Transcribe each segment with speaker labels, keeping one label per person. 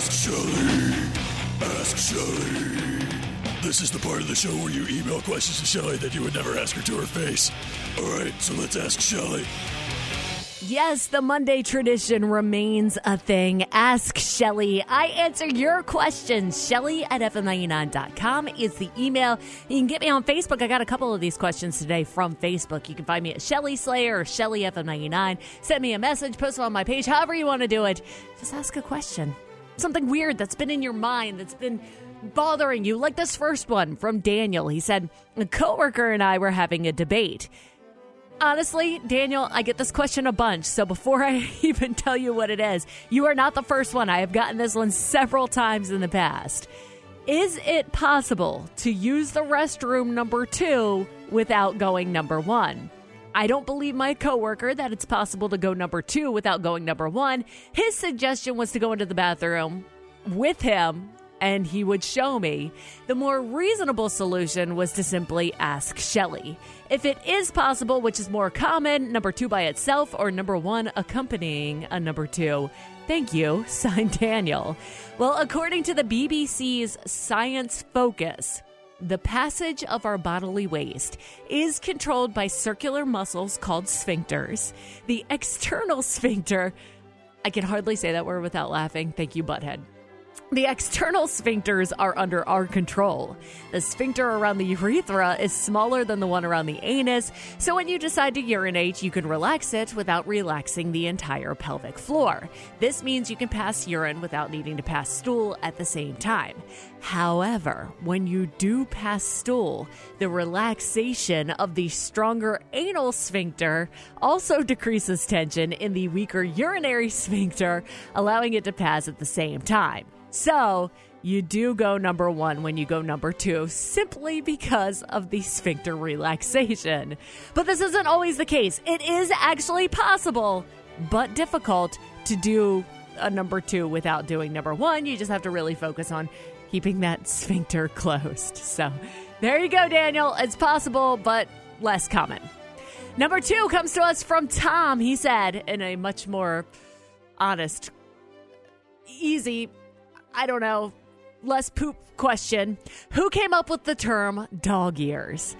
Speaker 1: Ask Shelley. Ask Shelley. This is the part of the show where you email questions to Shelley that you would never ask her to her face. All right, so let's ask Shelley.
Speaker 2: Yes, the Monday tradition remains a thing. Ask Shelley. I answer your questions. Shelley at FM99.com is the email. You can get me on Facebook. I got a couple of these questions today from Facebook. You can find me at Shelley Slayer or Shelley FM99. Send me a message, post it on my page, however you want to do it. Just ask a question. Something weird that's been in your mind, that's been bothering you, like this first one from Daniel. He said, A coworker and I were having a debate. Honestly, Daniel, I get this question a bunch. So before I even tell you what it is, you are not the first one. I have gotten this one several times in the past. Is it possible to use the restroom number two without going number one? I don't believe my coworker that it's possible to go number two without going number one. His suggestion was to go into the bathroom with him and he would show me. The more reasonable solution was to simply ask Shelley. If it is possible, which is more common, number two by itself or number one accompanying a number two. Thank you, signed Daniel. Well, according to the BBC's Science Focus, the passage of our bodily waste is controlled by circular muscles called sphincters. The external sphincter, I can hardly say that word without laughing. Thank you, Butthead. The external sphincters are under our control. The sphincter around the urethra is smaller than the one around the anus, so when you decide to urinate, you can relax it without relaxing the entire pelvic floor. This means you can pass urine without needing to pass stool at the same time. However, when you do pass stool, the relaxation of the stronger anal sphincter also decreases tension in the weaker urinary sphincter, allowing it to pass at the same time. So, you do go number one when you go number two simply because of the sphincter relaxation. But this isn't always the case. It is actually possible, but difficult to do a number two without doing number one. You just have to really focus on keeping that sphincter closed. So, there you go, Daniel. It's possible, but less common. Number two comes to us from Tom. He said, in a much more honest, easy, I don't know, less poop question Who came up with the term dog ears?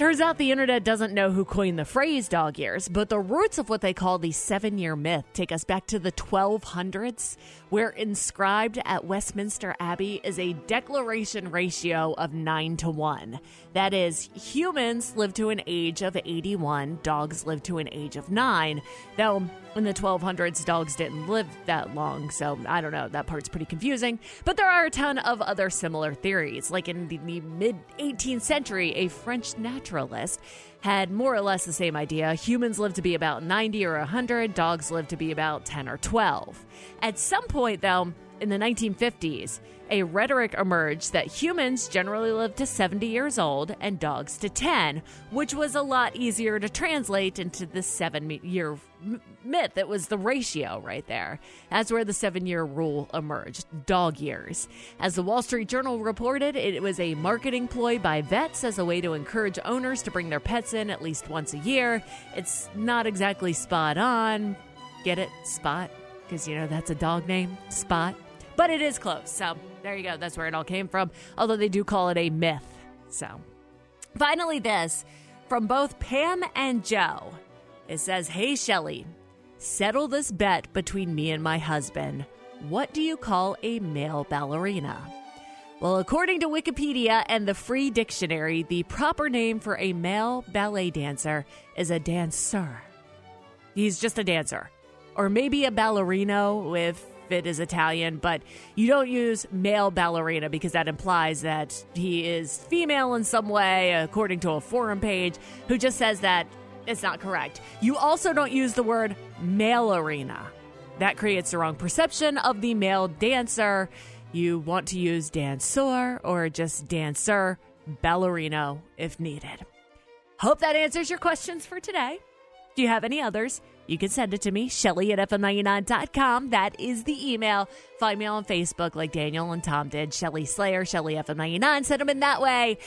Speaker 2: Turns out the internet doesn't know who coined the phrase dog ears, but the roots of what they call the seven year myth take us back to the 1200s, where inscribed at Westminster Abbey is a declaration ratio of 9 to 1. That is, humans live to an age of 81, dogs live to an age of 9. Though in the 1200s, dogs didn't live that long, so I don't know, that part's pretty confusing. But there are a ton of other similar theories. Like in the, the mid 18th century, a French naturalist had more or less the same idea. Humans live to be about 90 or 100, dogs live to be about 10 or 12. At some point, though, in the 1950s, a rhetoric emerged that humans generally live to 70 years old and dogs to 10, which was a lot easier to translate into the seven year myth. It was the ratio right there. That's where the seven year rule emerged dog years. As the Wall Street Journal reported, it was a marketing ploy by vets as a way to encourage owners to bring their pets in at least once a year. It's not exactly spot on. Get it? Spot? Because, you know, that's a dog name, Spot. But it is close. So there you go. That's where it all came from. Although they do call it a myth. So finally, this from both Pam and Joe. It says, Hey, Shelley, settle this bet between me and my husband. What do you call a male ballerina? Well, according to Wikipedia and the Free Dictionary, the proper name for a male ballet dancer is a dancer. He's just a dancer. Or maybe a ballerino if it is Italian, but you don't use male ballerina because that implies that he is female in some way, according to a forum page, who just says that it's not correct. You also don't use the word male arena. That creates the wrong perception of the male dancer. You want to use dancer or just dancer, ballerino if needed. Hope that answers your questions for today. Do you have any others? You can send it to me, Shelley at FM99.com. That is the email. Find me on Facebook like Daniel and Tom did. Shelley Slayer, Shelley FM99. Send them in that way.